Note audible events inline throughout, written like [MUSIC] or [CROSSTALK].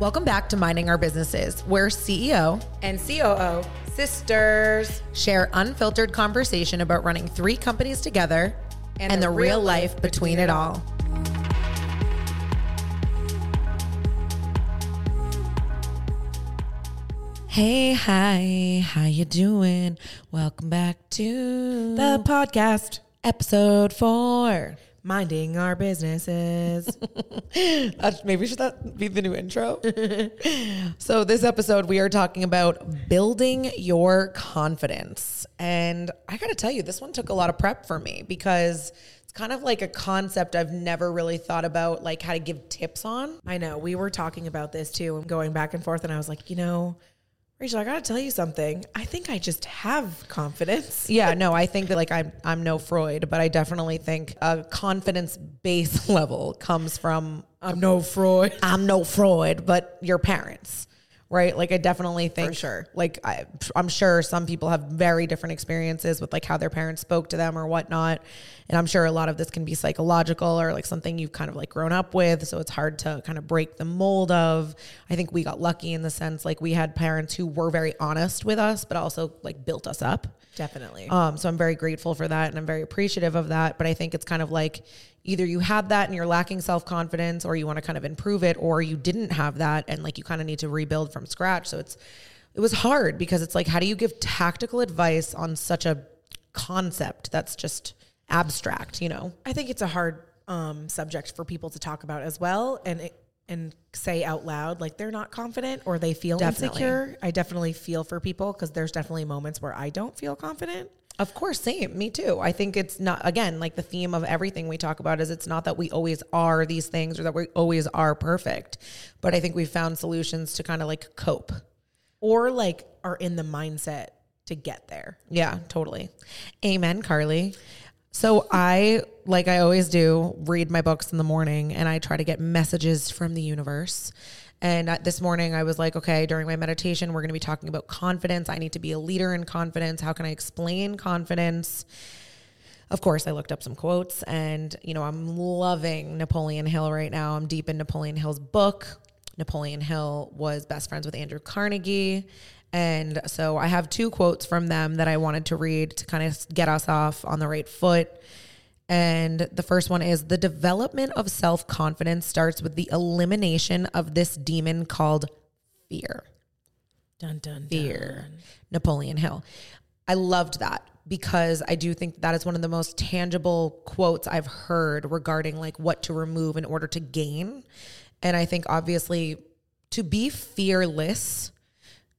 Welcome back to Minding Our Businesses, where CEO and COO sisters share unfiltered conversation about running three companies together and, and the, the, real life, life between, between it all. Hey, hi, how you doing? Welcome back to the podcast, episode four minding our businesses. [LAUGHS] Uh, maybe should that be the new intro? [LAUGHS] so, this episode, we are talking about building your confidence. And I got to tell you, this one took a lot of prep for me because it's kind of like a concept I've never really thought about, like how to give tips on. I know. We were talking about this too and going back and forth. And I was like, you know, Rachel, I gotta tell you something. I think I just have confidence. Yeah, no, I think that like I'm I'm no Freud, but I definitely think a confidence base [LAUGHS] level comes from I'm no Freud. I'm no Freud, but your parents right? Like I definitely think, For sure. Like I, I'm sure some people have very different experiences with like how their parents spoke to them or whatnot, and I'm sure a lot of this can be psychological or like something you've kind of like grown up with, so it's hard to kind of break the mold of. I think we got lucky in the sense like we had parents who were very honest with us, but also like built us up. Definitely. Um, so I'm very grateful for that, and I'm very appreciative of that. But I think it's kind of like either you had that and you're lacking self confidence, or you want to kind of improve it, or you didn't have that and like you kind of need to rebuild from scratch. So it's it was hard because it's like how do you give tactical advice on such a concept that's just abstract, you know? I think it's a hard um, subject for people to talk about as well, and it, and say out loud like they're not confident or they feel definitely. insecure. I definitely feel for people because there's definitely moments where I don't feel confident. Of course, same. Me too. I think it's not, again, like the theme of everything we talk about is it's not that we always are these things or that we always are perfect, but I think we've found solutions to kind of like cope. Or like are in the mindset to get there. Yeah, totally. Amen, Carli. So I, like I always do, read my books in the morning and I try to get messages from the universe. And this morning I was like, okay, during my meditation, we're going to be talking about confidence. I need to be a leader in confidence. How can I explain confidence? Of course, I looked up some quotes and, you know, I'm loving Napoleon Hill right now. I'm deep in Napoleon Hill's book. Napoleon Hill was best friends with Andrew Carnegie. And so I have two quotes from them that I wanted to read to kind of get us off on the right foot. And the first one is the development of self confidence starts with the elimination of this demon called fear. Dun, dun, fear. Dun. Napoleon Hill. I loved that because I do think that is one of the most tangible quotes I've heard regarding like what to remove in order to gain. And I think obviously to be fearless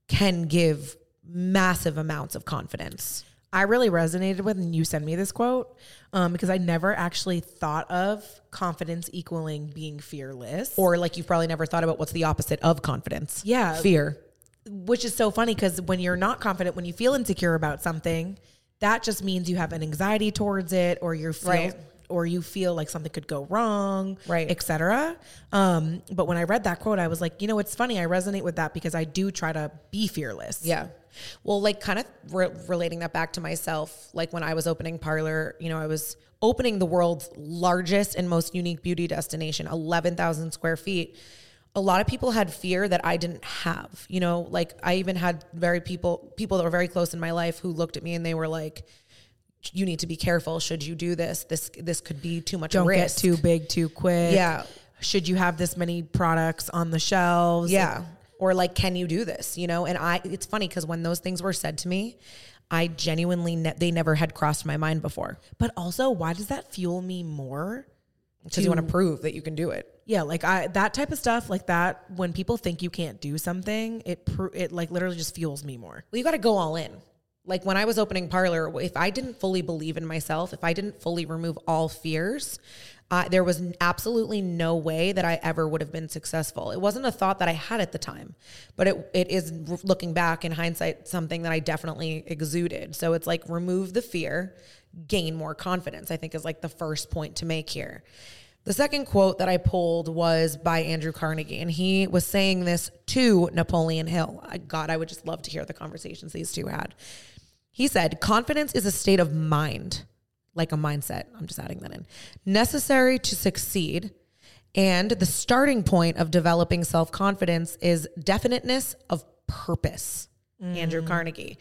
can give massive amounts of confidence. I really resonated with, and you sent me this quote um, because I never actually thought of confidence equaling being fearless. Or like you've probably never thought about what's the opposite of confidence. Yeah. Fear. Which is so funny because when you're not confident, when you feel insecure about something, that just means you have an anxiety towards it or you're feel, right. or you feel like something could go wrong, right, etc. Um, but when I read that quote, I was like, you know, it's funny. I resonate with that because I do try to be fearless. Yeah. Well, like kind of re- relating that back to myself, like when I was opening Parlor, you know, I was opening the world's largest and most unique beauty destination, 11,000 square feet. A lot of people had fear that I didn't have, you know, like I even had very people, people that were very close in my life who looked at me and they were like, you need to be careful. Should you do this? This, this could be too much Don't risk. get too big too quick. Yeah. Should you have this many products on the shelves? Yeah or like can you do this you know? And i it's funny because when those things were said to me i genuinely ne- they never had crossed my mind before. But also why does that fuel me more because you want to prove that you can do it. Yeah like i that type of stuff like that when people think you can't do something it it like literally just fuels me more. Well you got to go all in. Like when I was opening Parlor, if I didn't fully believe in myself, if I didn't fully remove all fears, uh, there was absolutely no way that I ever would have been successful. It wasn't a thought that I had at the time, but it, it is looking back in hindsight, something that I definitely exuded. So it's like remove the fear, gain more confidence, I think is like the first point to make here. The second quote that I pulled was by Andrew Carnegie, and he was saying this to Napoleon Hill. God, I would just love to hear the conversations these two had. He said, Confidence is a state of mind like a mindset. I'm just adding that in. Necessary to succeed And the starting point of developing self confidence is definiteness of purpose. Mm. Andrew Carnegie.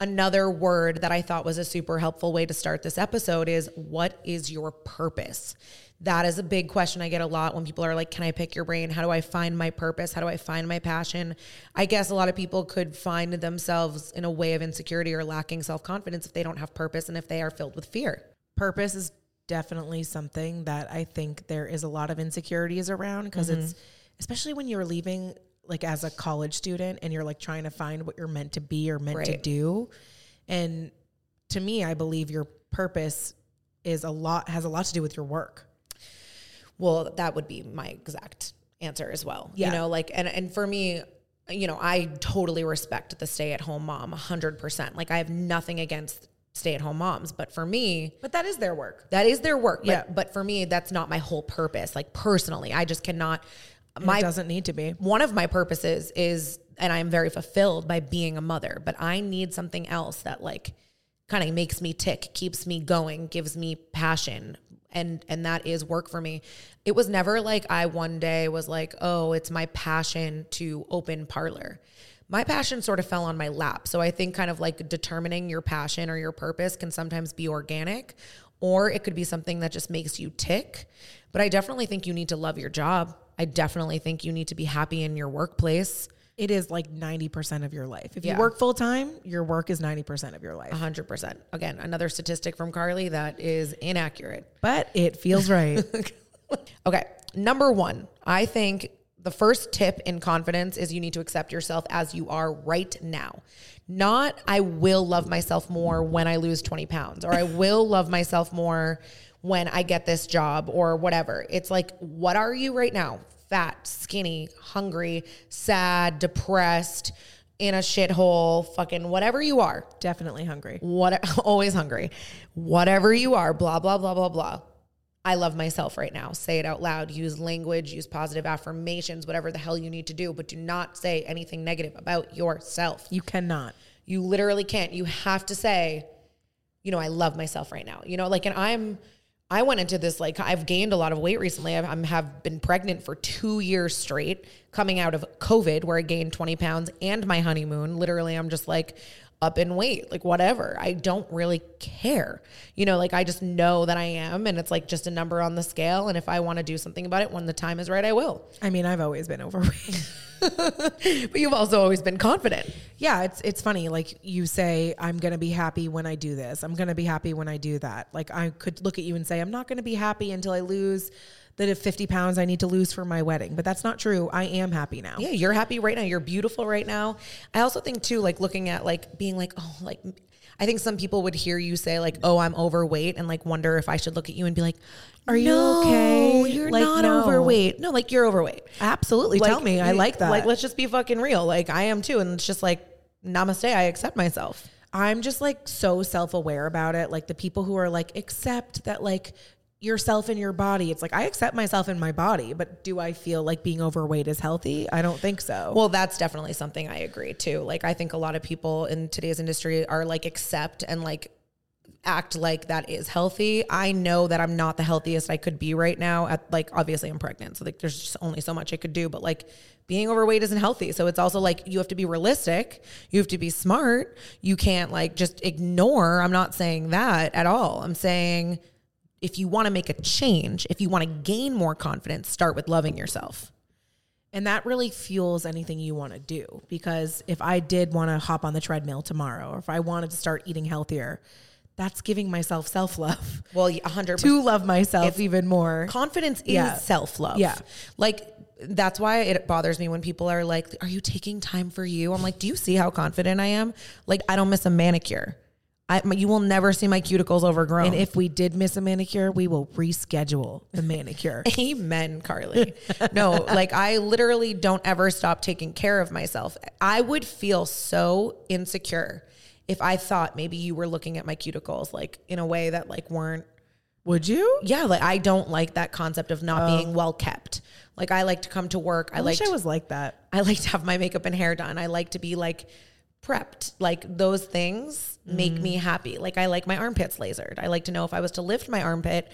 Another word that I thought was a super helpful way to start this episode is what is your purpose? That is a big question I get a lot when people are like, Can I pick your brain? How do I find my purpose? How do I find my passion? I guess a lot of people could find themselves in a way of insecurity or lacking self confidence if they don't have purpose and if they are filled with fear. Purpose is definitely something that I think there is a lot of insecurities around because mm-hmm. it's especially when you're leaving like as a college student and you're like trying to find what you're meant to be or meant to do. And to me, I believe your purpose is a lot has a lot to do with your work. Well, that would be my exact answer as well. Yeah. You know, like, and, and for me, you know, I totally respect the stay at home mom 100%. Like, I have nothing against stay at home moms, but for me, But that is their work. that is their work. But, Yeah. but for me, that's not my whole purpose. Like, personally, I just cannot. it My doesn't need to be. one of my purposes is, and I'm very fulfilled by being a mother, but I need something else that like kind of makes me tick, keeps me going, gives me passion. And, and that is work for me. It was never like I one day was like, oh, it's my passion to open parlor. My passion sort of fell on my lap. So I think kind of like determining your passion or your purpose can sometimes be organic or it could be something that just makes you tick. But I definitely think you need to love your job. I definitely think you need to be happy in your workplace. It is like 90% of your life. If Yeah. you work full time, your work is 90% of your life. 100%. Again, another statistic from Carli that is inaccurate. But it feels right. [LAUGHS] Okay, number one, I think the first tip in confidence is you need to accept yourself as you are right now. Not, I will love myself more when I lose 20 pounds, or I [LAUGHS] will love myself more when I get this job, or whatever. It's like, what are you right now? Fat, skinny, hungry, sad, depressed, in a shithole, fucking whatever you are Definitely hungry. what [LAUGHS] always hungry whatever you are blah blah blah blah blah i love myself right now. Say it out loud. Use language use positive affirmations whatever the hell you need to do but do not say anything negative about yourself. You cannot. you literally can't. You have to say you know i love myself right now. You know like and i'm i went into this like i've gained a lot of weight recently. I've I'm, have been pregnant for two years straight coming out of covid where i gained 20 pounds and my honeymoon. Literally i'm just like up in weight like whatever. I don't really care. You know like i just know that i am and it's like just a number on the scale and if i want to do something about it when the time is right i will. I mean, I've always been overweight. [LAUGHS] but you've also always been confident yeah, it's it's funny. Like you say, I'm gonna be happy when I do this. I'm gonna be happy when I do that. Like I could look at you and say, I'm not gonna be happy until I lose the 50 pounds I need to lose for my wedding. But that's not true. I am happy now. Yeah, you're happy right now. You're beautiful right now. I also think too, like looking at like being like, oh, like I think some people would hear you say like, oh, I'm overweight, and like wonder if I should look at you and be like, are you "No, okay? You're Like, not no. overweight. No, like you're overweight. Absolutely. Like, Tell me. I like that. Like, let's just be fucking real. Like I am too, and it's just like, namaste. I accept myself. I'm just like so self aware about it. Like the people who are like, accept that like yourself in your body. It's like, I accept myself in my body, but do I feel like being overweight is healthy? I don't think so. Well, that's definitely something I agree too. Like I think a lot of people in today's industry are like accept and like act like that is healthy. I know that I'm not the healthiest I could be right now at like obviously I'm pregnant. So like there's just only so much I could do, but like being overweight isn't healthy. So it's also like you have to be realistic. You have to be smart. You can't like just ignore. I'm not saying that at all. I'm saying if you want to make a change, if you want to gain more confidence, start with loving yourself. And that really fuels anything you want to do. Because if I did want to hop on the treadmill tomorrow, or if I wanted to start eating healthier, that's giving myself self love Well, 100 to love myself even more. confidence is Yeah. self love. Yeah. Like that's why it bothers me when people are like, Are you taking time for you? I'm like, Do you see how confident I am? Like, I don't miss a manicure. I, you will never see my cuticles overgrown. And if we did miss a manicure, we will reschedule the manicure. [LAUGHS] Amen, Carli. No, like I literally don't ever stop taking care of myself. I would feel so insecure if I thought maybe you were looking at my cuticles like in a way that like weren't Would you? yeah, like I don't like that concept of not oh. being well kept. Like I like to come to work. I, I like I was like that. I like to have my makeup and hair done. I like to be like prepped. Like those things make me mm. happy. Like I like my armpits lasered. I like to know if I was to lift my armpit,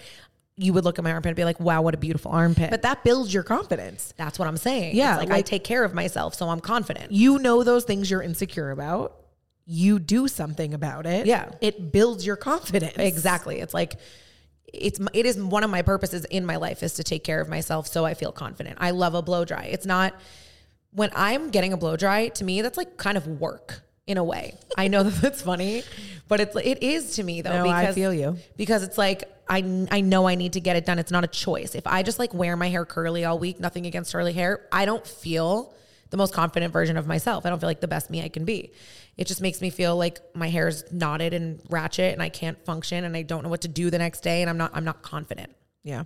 you would look at my armpit and be like, wow, what a beautiful armpit. But that builds your confidence. that's what I'm saying. Yeah, It's like, I take care of myself, so I'm confident. You know those things you're insecure about. You do something about it. Yeah. It builds your confidence. Exactly. It's like it's it is one of my purposes in my life is to take care of myself so I feel confident. I love a blow dry. It's not when I'm getting a blow dry, to me that's like kind of work in a way. I know [LAUGHS] that that's funny, but it's it is to me though No, I feel you. Because it's like I I know I need to get it done. It's not a choice. If I just like wear my hair curly all week, nothing against curly hair, I don't feel the most confident version of myself. I don't feel like the best me I can be. It just makes me feel like my hair's knotted and ratchet and I can't function and I don't know what to do the next day and I'm not I'm not confident. Yeah.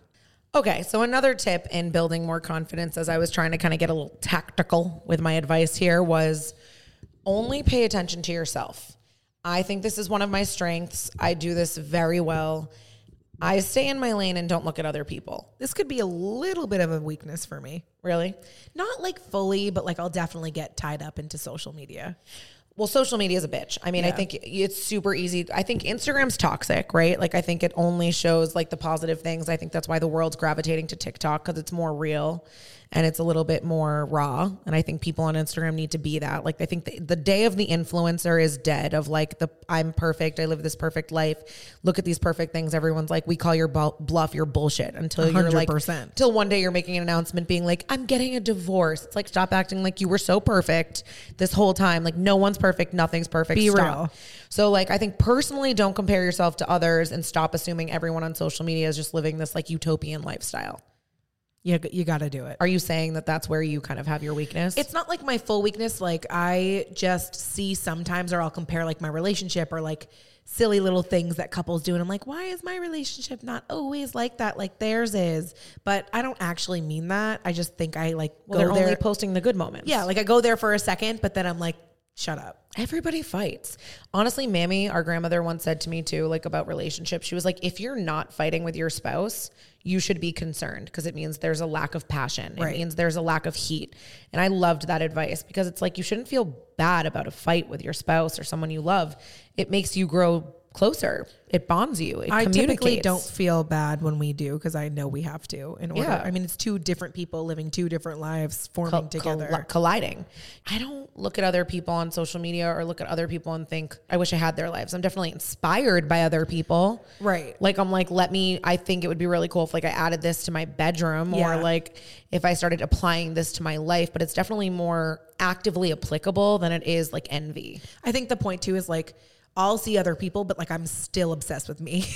Okay, so another tip in building more confidence as I was trying to kind of get a little tactical with my advice here was only pay attention to yourself. I think this is one of my strengths. I do this very well. I stay in my lane and don't look at other people. This could be a little bit of a weakness for me. Really? Not like fully, but like I'll definitely get tied up into social media. Well, social media is a bitch. I mean, I think it's super easy. I think Instagram's toxic, right? Like, I think it only shows like the positive things. I think that's why the world's gravitating to TikTok because it's more real and it's a little bit more raw. And I think people on Instagram need to be that. Like, I think the, the day of the influencer is dead. Of like the I'm perfect, I live this perfect life. Look at these perfect things. Everyone's like, we call your bu- bluff your bullshit until you're like 100%. till one day you're making an announcement being like, I'm getting a divorce. It's like, stop acting like you were so perfect this whole time. Like, no one's perfect. Nothing's perfect. Be Stop. real. So, like, I think personally, don't compare yourself to others and stop assuming everyone on social media is just living this like utopian lifestyle. You, you got to do it. Are you saying that that's where you kind of have your weakness? It's not like my full weakness. Like I just see sometimes, or I'll compare like my relationship or like silly little things that couples do, and I'm like, why is my relationship not always like that? Like theirs is. But I don't actually mean that. I just think I like well, go they're there. only posting the good moments. yeah, like I go there for a second, but then I'm like, shut up. Everybody fights. Honestly, Mammy, our grandmother once said to me too, like about relationships, she was like, if you're not fighting with your spouse, you should be concerned because it means there's a lack of passion. It Right. means there's a lack of heat. And I loved that advice because it's like you shouldn't feel bad about a fight with your spouse or someone you love. It makes you grow closer. It bonds you. It I typically don't feel bad when we do because I know we have to. In order, Yeah. I mean, it's two different people living two different lives forming col- together. colli- colliding. I don't look at other people on social media or look at other people and think, I wish I had their lives. I'm definitely inspired by other people. Right. Like I'm like, let me I think it would be really cool if like I added this to my bedroom Yeah. or like if I started applying this to my life, but it's definitely more actively applicable than it is like envy. I think the point too is like I'll see other people, but like I'm still obsessed with me. [LAUGHS]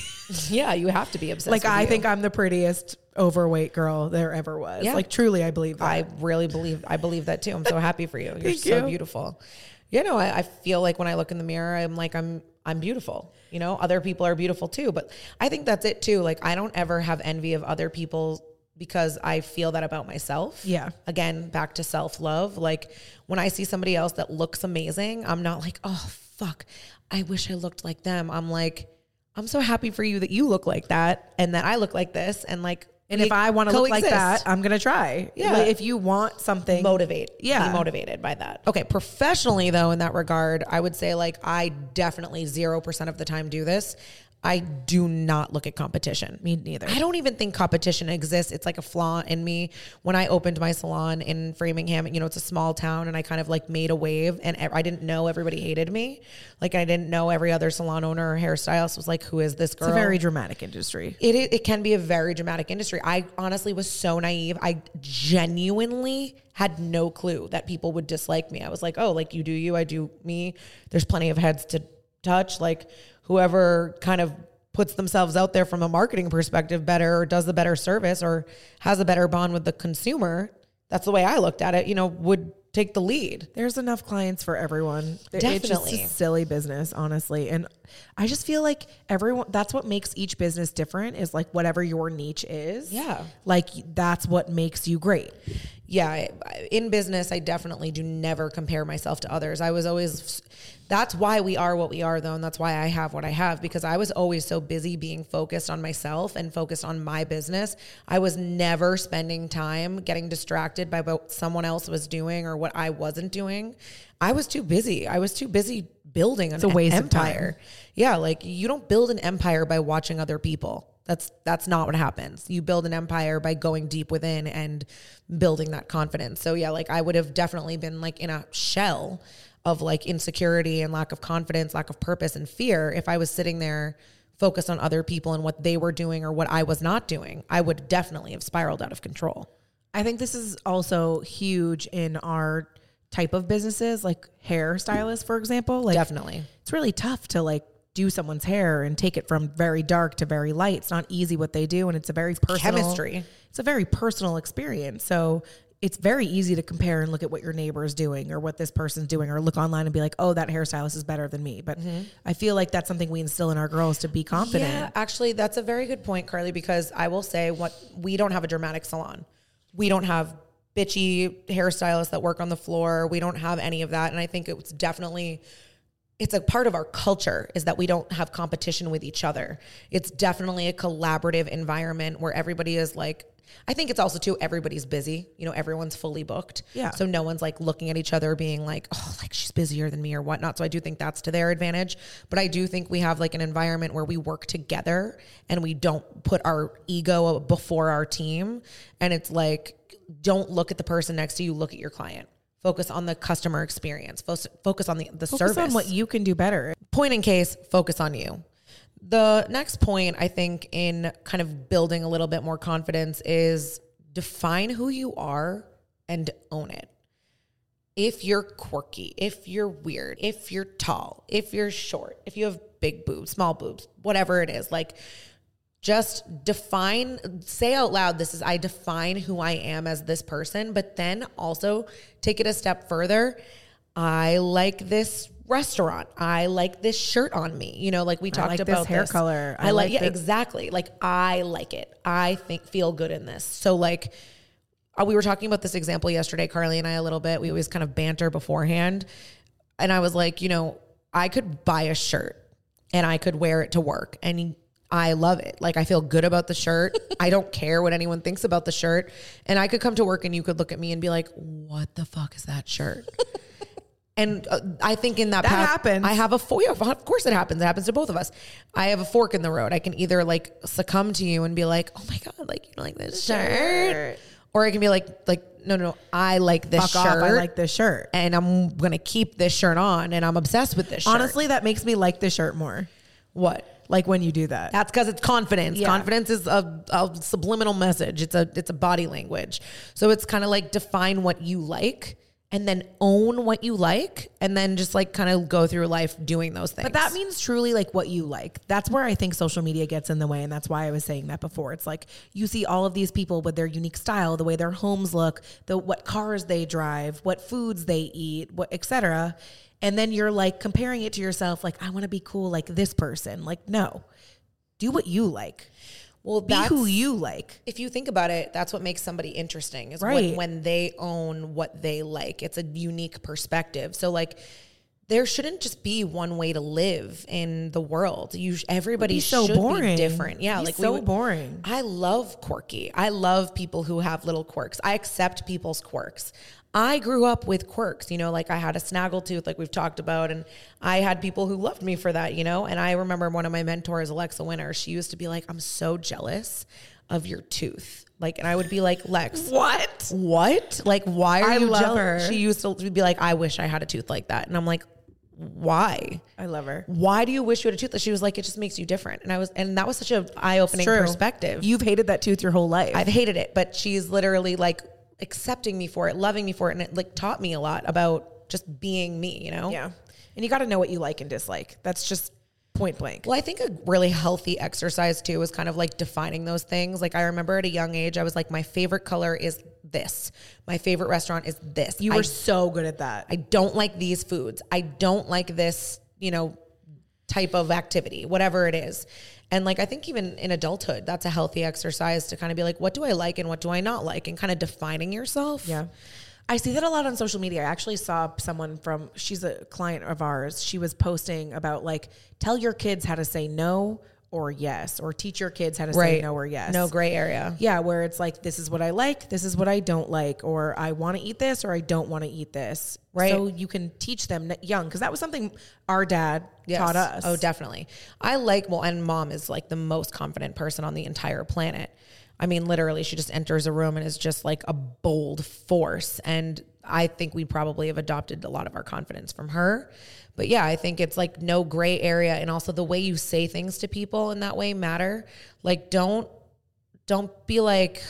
Yeah, you have to be obsessed. like I you. think I'm the prettiest overweight girl there ever was. Yeah. Like truly, I believe that. I really believe I believe that too. I'm so happy for you. [LAUGHS] You're Thank so you. beautiful. You know, I, I feel like when I look in the mirror, I'm like I'm I'm beautiful. You know, other people are beautiful too. But I think that's it too. Like I don't ever have envy of other people because I feel that about myself. Yeah. Again, back to self love. Like when I see somebody else that looks amazing, I'm not like, oh fuck, I wish I looked like them. I'm like, I'm so happy for you that you look like that and that I look like this and like and if I want to look like that, I'm gonna try. Yeah. Like, if you want something, motivate Yeah. be motivated by that okay professionally though in that regard i would say like i definitely 0% of the time do this i do not look at competition Me neither. i don't even think competition exists it's like a flaw in me when i opened my salon in framingham you know it's a small town and i kind of like made a wave and i didn't know everybody hated me like i didn't know every other salon owner or hairstylist was like who is this girl it's a very dramatic industry. it, it can be a very dramatic industry. I honestly was so naive. I genuinely had no clue that people would dislike me. I was like, oh, like you do you, I do me. There's plenty of heads to touch. Like whoever kind of puts themselves out there from a marketing perspective better or does the better service or has a better bond with the consumer. That's the way I looked at it, you know, would take the lead. There's enough clients for everyone. It's just Definitely. a silly business, honestly. And I just feel like everyone that's what makes each business different is like whatever your niche is. Yeah. Like that's what makes you great. yeah, in business, I definitely do never compare myself to others. I was always, that's why we are what we are, though. And that's why I have what I have because I was always so busy being focused on myself and focused on my business. I was never spending time getting distracted by what someone else was doing or what I wasn't doing. I was too busy. I was too busy building an a waste of time. empire. Yeah, like you don't build an empire by watching other people. That's that's not what happens. You build an empire by going deep within and building that confidence. So yeah, like I would have definitely been like in a shell of like insecurity and lack of confidence, lack of purpose and fear if I was sitting there focused on other people and what they were doing or what I was not doing. I would definitely have spiraled out of control. I think this is also huge in our type of businesses, like hair stylists, for example. Like definitely. It's really tough to like do someone's hair and take it from very dark to very light. It's not easy what they do and it's a very personal chemistry. It's a very personal experience. So it's very easy to compare and look at what your neighbor is doing or what this person's doing or look online and be like, oh, that hairstylist is better than me. But mm-hmm. I feel like that's something we instill in our girls to be confident. Yeah, actually, that's a very good point, Carli, because I will say what we don't have a dramatic salon. We don't have bitchy hairstylists that work on the floor. We don't have any of that. And I think it's definitely it's a part of our culture is that we don't have competition with each other. It's definitely a collaborative environment where everybody is like I think it's also too everybody's busy. You know, everyone's fully booked. Yeah. So no one's like looking at each other being like, oh, like she's busier than me or whatnot. So I do think that's to their advantage. But I do think we have like an environment where we work together and we don't put our ego before our team. And it's like, don't look at the person next to you, look at your client. Focus on the customer experience. Focus on the, the focus service. on what you can do better. Point in case, focus on you. The next point, I think, in kind of building a little bit more confidence is define who you are and own it. If you're quirky, if you're weird, if you're tall, if you're short, if you have big boobs, small boobs, whatever it is, like just define, say out loud, this is, I define who I am as this person, but then also take it a step further. I like this restaurant. I like this shirt on me. You know, like we talked like about hair this. color. I, I like, like yeah, exactly. Like I like it. I think feel good in this. So like uh, we were talking about this example yesterday, Carli and I a little bit. We always kind of banter beforehand. And I was like, you know, I could buy a shirt and I could wear it to work and I love it. Like I feel good about the shirt. [LAUGHS] I don't care what anyone thinks about the shirt. And I could come to work and you could look at me and be like, "What the fuck is that shirt?" [LAUGHS] And uh, I think in that, that path, happens. I have a fork. Of course it happens. It happens to both of us. I have a fork in the road. I can either like succumb to you and be like, "Oh my god, like you know, like this shirt,", or I can be like, "Like no, no, no I like this Fuck shirt. Off, I like this shirt, and I'm gonna keep this shirt on, and I'm obsessed with this. shirt. Honestly, that makes me like this shirt more. What? Like when you do that. That's because it's confidence. Yeah. Confidence is a, a subliminal message. It's a it's a body language. So it's kind of like define what you like and then own what you like and then just like kind of go through life doing those things. But that means truly like what you like. That's where I think social media gets in the way and that's why I was saying that before. It's like you see all of these people with their unique style, the way their homes look, the what cars they drive, what foods they eat, what etc. And then you're like comparing it to yourself like I want to be cool like this person. Like no. Do what you like. Well, be who you like. If you think about it, that's what makes somebody interesting is right. when, when they own what they like. It's a unique perspective. So like there shouldn't just be one way to live in the world. You everybody so should boring. be different. Yeah, like so would, boring. I love quirky. I love people who have little quirks. I accept people's quirks. I grew up with quirks, you know, like I had a snaggletooth, like we've talked about, and I had people who loved me for that, you know. And I remember one of my mentors, Alexa Winter, she used to be like, I'm so jealous of your tooth. Like, and I would be like, Lex, what? What? Like, why are I you jealous? She used to be like, I wish I had a tooth like that. And I'm like, why? I love her. Why do you wish you had a tooth? She was like, it just makes you different. And I was, and that was such a eye opening perspective. You've hated that tooth your whole life. I've hated it, but she's literally like, accepting me for it, loving me for it, and it like taught me a lot about just being me, you know? Yeah. And you got to know what you like and dislike. That's just point blank. Well, I think a really healthy exercise too is kind of like defining those things. Like I remember at a young age, I was like, my favorite color is this. My favorite restaurant is this. You were I, so good at that. I don't like these foods. I don't like this, you know, type of activity, whatever it is. And like I think even in adulthood, that's a healthy exercise to kind of be like, what do I like and what do I not like, and kind of defining yourself. Yeah. I see that a lot on social media. I actually saw someone from she's a client of ours. She was posting about like tell your kids how to say no or yes, or teach your kids how to say no or yes. No gray area. Yeah, where it's like, this is what I like, this is what I don't like, or I want to eat this or I don't want to eat this. Right. So you can teach them young because that was something our dad Yes. taught us. Oh, definitely. I like well, and mom is like the most confident person on the entire planet. I mean, literally, she just enters a room and is just like a bold force. And I think we probably have adopted a lot of our confidence from her. But yeah, I think it's like no gray area, and also the way you say things to people in that way matter. Like, don't don't be like,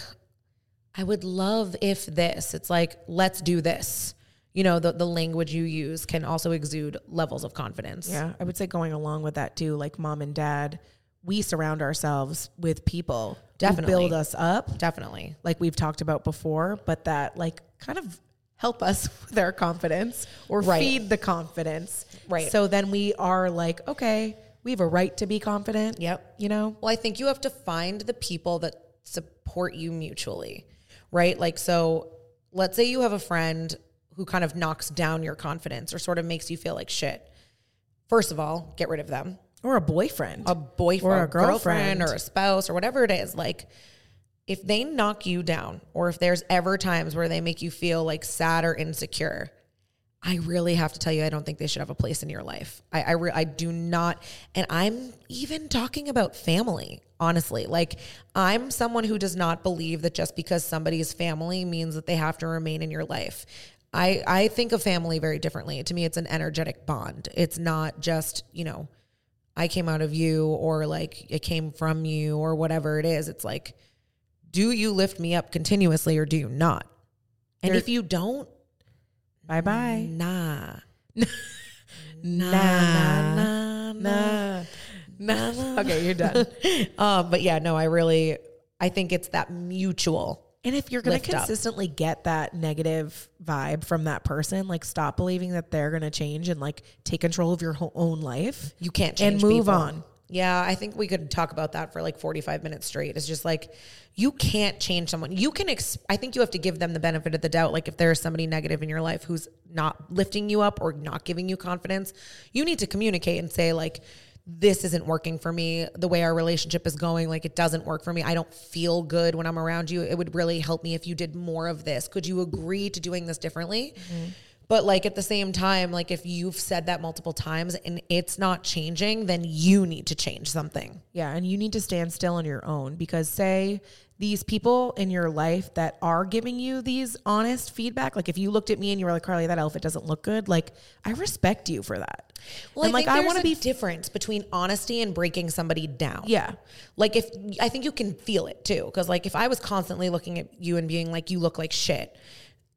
I would love if this. It's like, let's do this. You know, the, the language you use can also exude levels of confidence. Yeah, I would say going along with that too, like mom and dad, we surround ourselves with people Definitely. build us up, Definitely. like we've talked about before, but that like kind of help us [LAUGHS] with our confidence or Right. feed the confidence. Right. So then we are like, okay, we have a right to be confident. Yep. You know? Well, I think you have to find the people that support you mutually, right? Like, so let's say you have a friend who kind of knocks down your confidence or sort of makes you feel like shit. First of all, get rid of them. Or a boyfriend. A boyfriend Or a girlfriend girlfriend. or a spouse or whatever it is. Like, if they knock you down or if there's ever times where they make you feel like sad or insecure, I really have to tell you, I don't think they should have a place in your life. I I, re- I do not, and I'm even talking about family. Honestly, like I'm someone who does not believe that just because somebody is family means that they have to remain in your life. I I think of family very differently. To me, it's an energetic bond. It's not just you know, I came out of you or like it came from you or whatever it is. It's like, do you lift me up continuously or do you not? And You're- if you don't, bye bye. [LAUGHS] Nah. Nah. Nah, nah, nah, Nah. nah. [LAUGHS] Okay, you're done. Um, [LAUGHS] but yeah, no, I really, I think it's that mutual. And if you're going to Lift up. consistently get that negative vibe from that person, like stop believing that they're going to change and like take control of your ho- own life. You can't And move people. on. Yeah, I think we could talk about that for like 45 minutes straight. It's just like you can't change someone. You can ex- I think you have to give them the benefit of the doubt like if there's somebody negative in your life who's not lifting you up or not giving you confidence, you need to communicate and say like this isn't working for me. The way our relationship is going, like it doesn't work for me. I don't feel good when I'm around you. It would really help me if you did more of this. Could you agree to doing this differently? Mm-hmm. But like at the same time, like if you've said that multiple times and it's not changing, then you need to change something. Yeah, and you need to stand still on your own because say these people in your life that are giving you these honest feedback, like if you looked at me and you were like, Carli, that outfit doesn't look good, like I respect you for that. Well, and I like think I there's want a to be difference between honesty and breaking somebody down. Yeah. Like if I think you can feel it too, because like if I was constantly looking at you and being like, you look like shit,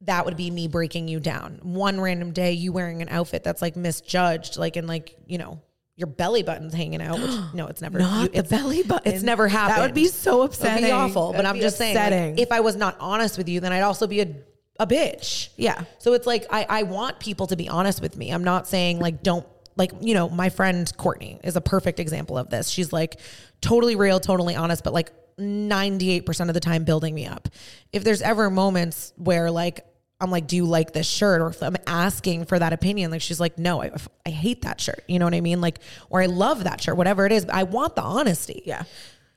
that would be me breaking you down. One random day, you wearing an outfit that's like misjudged, like and like you know your belly button's hanging out. Which [GASPS] no, it's never not you- the belly button. It's never happened. That would be so upsetting. be awful. But That'd I'm be just saying, like, if I was not honest with you, then I'd also be a a bitch. Yeah. So it's like I, I want people to be honest with me. I'm not saying like don't like you know my friend Courtney is a perfect example of this. She's like totally real, totally honest, but like 98% of the time building me up. If there's ever moments where like I'm like, do you like this shirt? Or if I'm asking for that opinion, like she's like, no, I, I hate that shirt. You know what I mean? Like, or I love that shirt, whatever it is. I want the honesty. Yeah.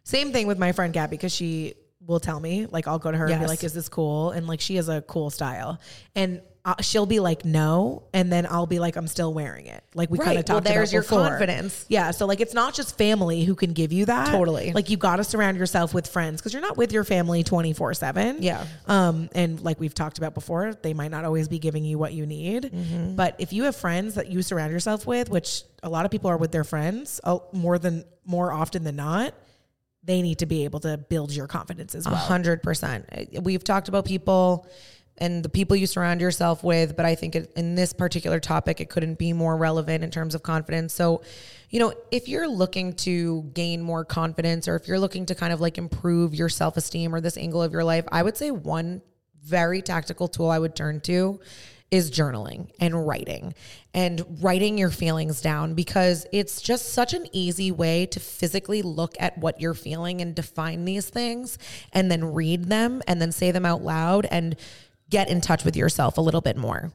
Same thing with my friend Gabby because she will tell me, like, I'll go to her and be like, is this cool? And like, she has a cool style. And uh, she'll be like, no. And then I'll be like, I'm still wearing it. Like, we Right. kind of talked Well, there's about your before. confidence. Yeah. So, like, it's not just family who can give you that. Totally. Like, you got to surround yourself with friends because you're not with your family 24 7. Yeah. Um, and like we've talked about before, they might not always be giving you what you need. Mm-hmm. But if you have friends that you surround yourself with, which a lot of people are with their friends uh, more than more often than not, they need to be able to build your confidence as well. hundred percent. We've talked about people and the people you surround yourself with, but I think it, in this particular topic, it couldn't be more relevant in terms of confidence. So, you know, if you're looking to gain more confidence or if you're looking to kind of like improve your self esteem or this angle of your life, I would say one very tactical tool I would turn to is journaling and writing and writing your feelings down because it's just such an easy way to physically look at what you're feeling and define these things and then read them and then say them out loud and get in touch with yourself a little bit more.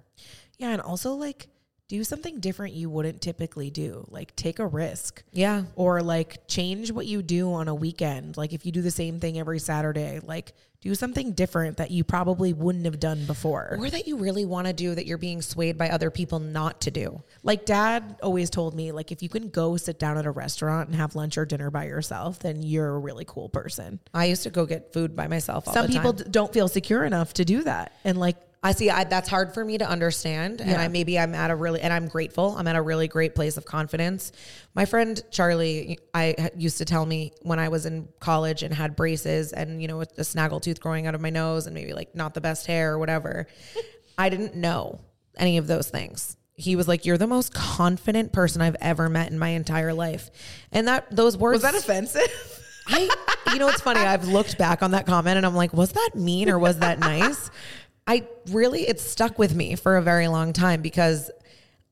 Yeah, and also like do something different you wouldn't typically do. Like take a risk. Yeah. Or like change what you do on a weekend. Like if you do the same thing every Saturday, like do something different that you probably wouldn't have done before. Or that you really want to do that you're being swayed by other people not to do. Like dad always told me like if you can go sit down at a restaurant and have lunch or dinner by yourself, then you're a really cool person. I used to go get food by myself Some people d- don't feel secure enough to do that. And like I see. I, that's hard for me to understand, and I maybe I'm at a really and I'm grateful. I'm at a really great place of confidence. My friend Charlie, I used to tell me when I was in college and had braces and you know with a snaggle tooth growing out of my nose and maybe like not the best hair or whatever. [LAUGHS] I didn't know any of those things. He was like, "You're the most confident person I've ever met in my entire life," and that those words was that offensive. I, you know, it's funny. I've looked back on that comment and I'm like, was that mean or was that nice? [LAUGHS] I really, it stuck with me for a very long time because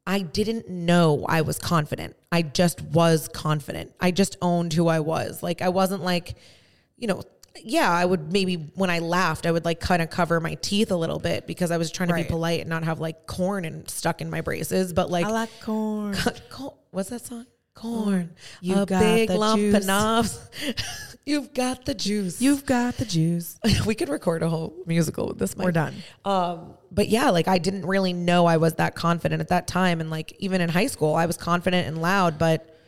I didn't know I was confident. I just was confident. I just owned who I was. Like, I wasn't like, you know, yeah, I would maybe when I laughed, I would like kind of cover my teeth a little bit because I was trying to right. be polite and not have like corn and stuck in my braces. But like, I like corn. [LAUGHS] what's that song? Corn. You a big lump juice. of knobs. [LAUGHS] You've got the juice. You've got the juice. [LAUGHS] we could record a whole musical with this. Mic. We're done. Um, but yeah, like I didn't really know I was that confident at that time, and like even in high school, I was confident and loud. But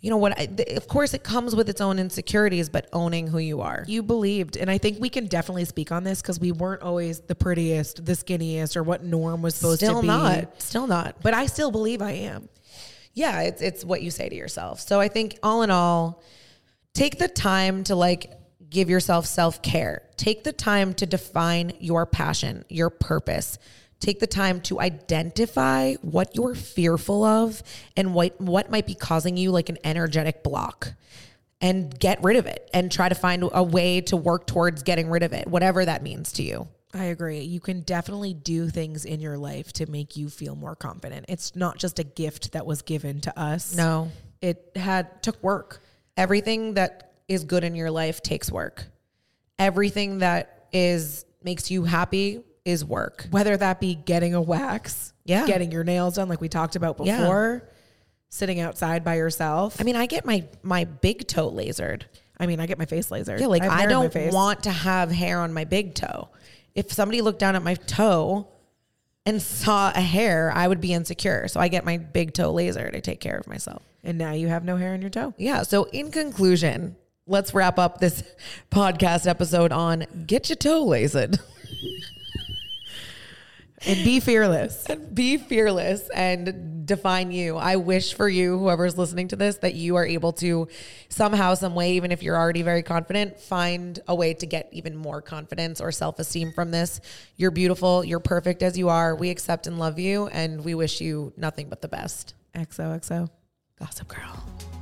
you know what? I, of course, it comes with its own insecurities. But owning who you are, you believed, and I think we can definitely speak on this because we weren't always the prettiest, the skinniest, or what norm was supposed still to be. Still not, still not. But I still believe I am. Yeah, it's it's what you say to yourself. So I think all in all take the time to like give yourself self care. Take the time to define your passion, your purpose. Take the time to identify what you're fearful of and what, what might be causing you like an energetic block and get rid of it and try to find a way to work towards getting rid of it, whatever that means to you. I agree. You can definitely do things in your life to make you feel more confident. It's not just a gift that was given to us. No. It had took work. Everything that is good in your life takes work. Everything that is makes you happy is work. Whether that be getting a wax, yeah, getting your nails done like we talked about before, yeah. sitting outside by yourself. I mean, I get my my big toe lasered. I mean, I get my face lasered. Yeah, like I don't want to have hair on my big toe. If somebody looked down at my toe and saw a hair, I would be insecure. So I get my big toe laser to take care of myself. And now you have no hair on your toe. Yeah. So in conclusion, let's wrap up this [LAUGHS] podcast episode on get your toe lasered. [LAUGHS] and be fearless. And [LAUGHS] be fearless and define you. I wish for you, whoever's listening to this, that you are able to somehow, some way, even if you're already very confident, find a way to get even more confidence or self esteem from this. You're beautiful. You're perfect as you are. We accept and love you, and we wish you nothing but the best. XOXO. Gossip Girl.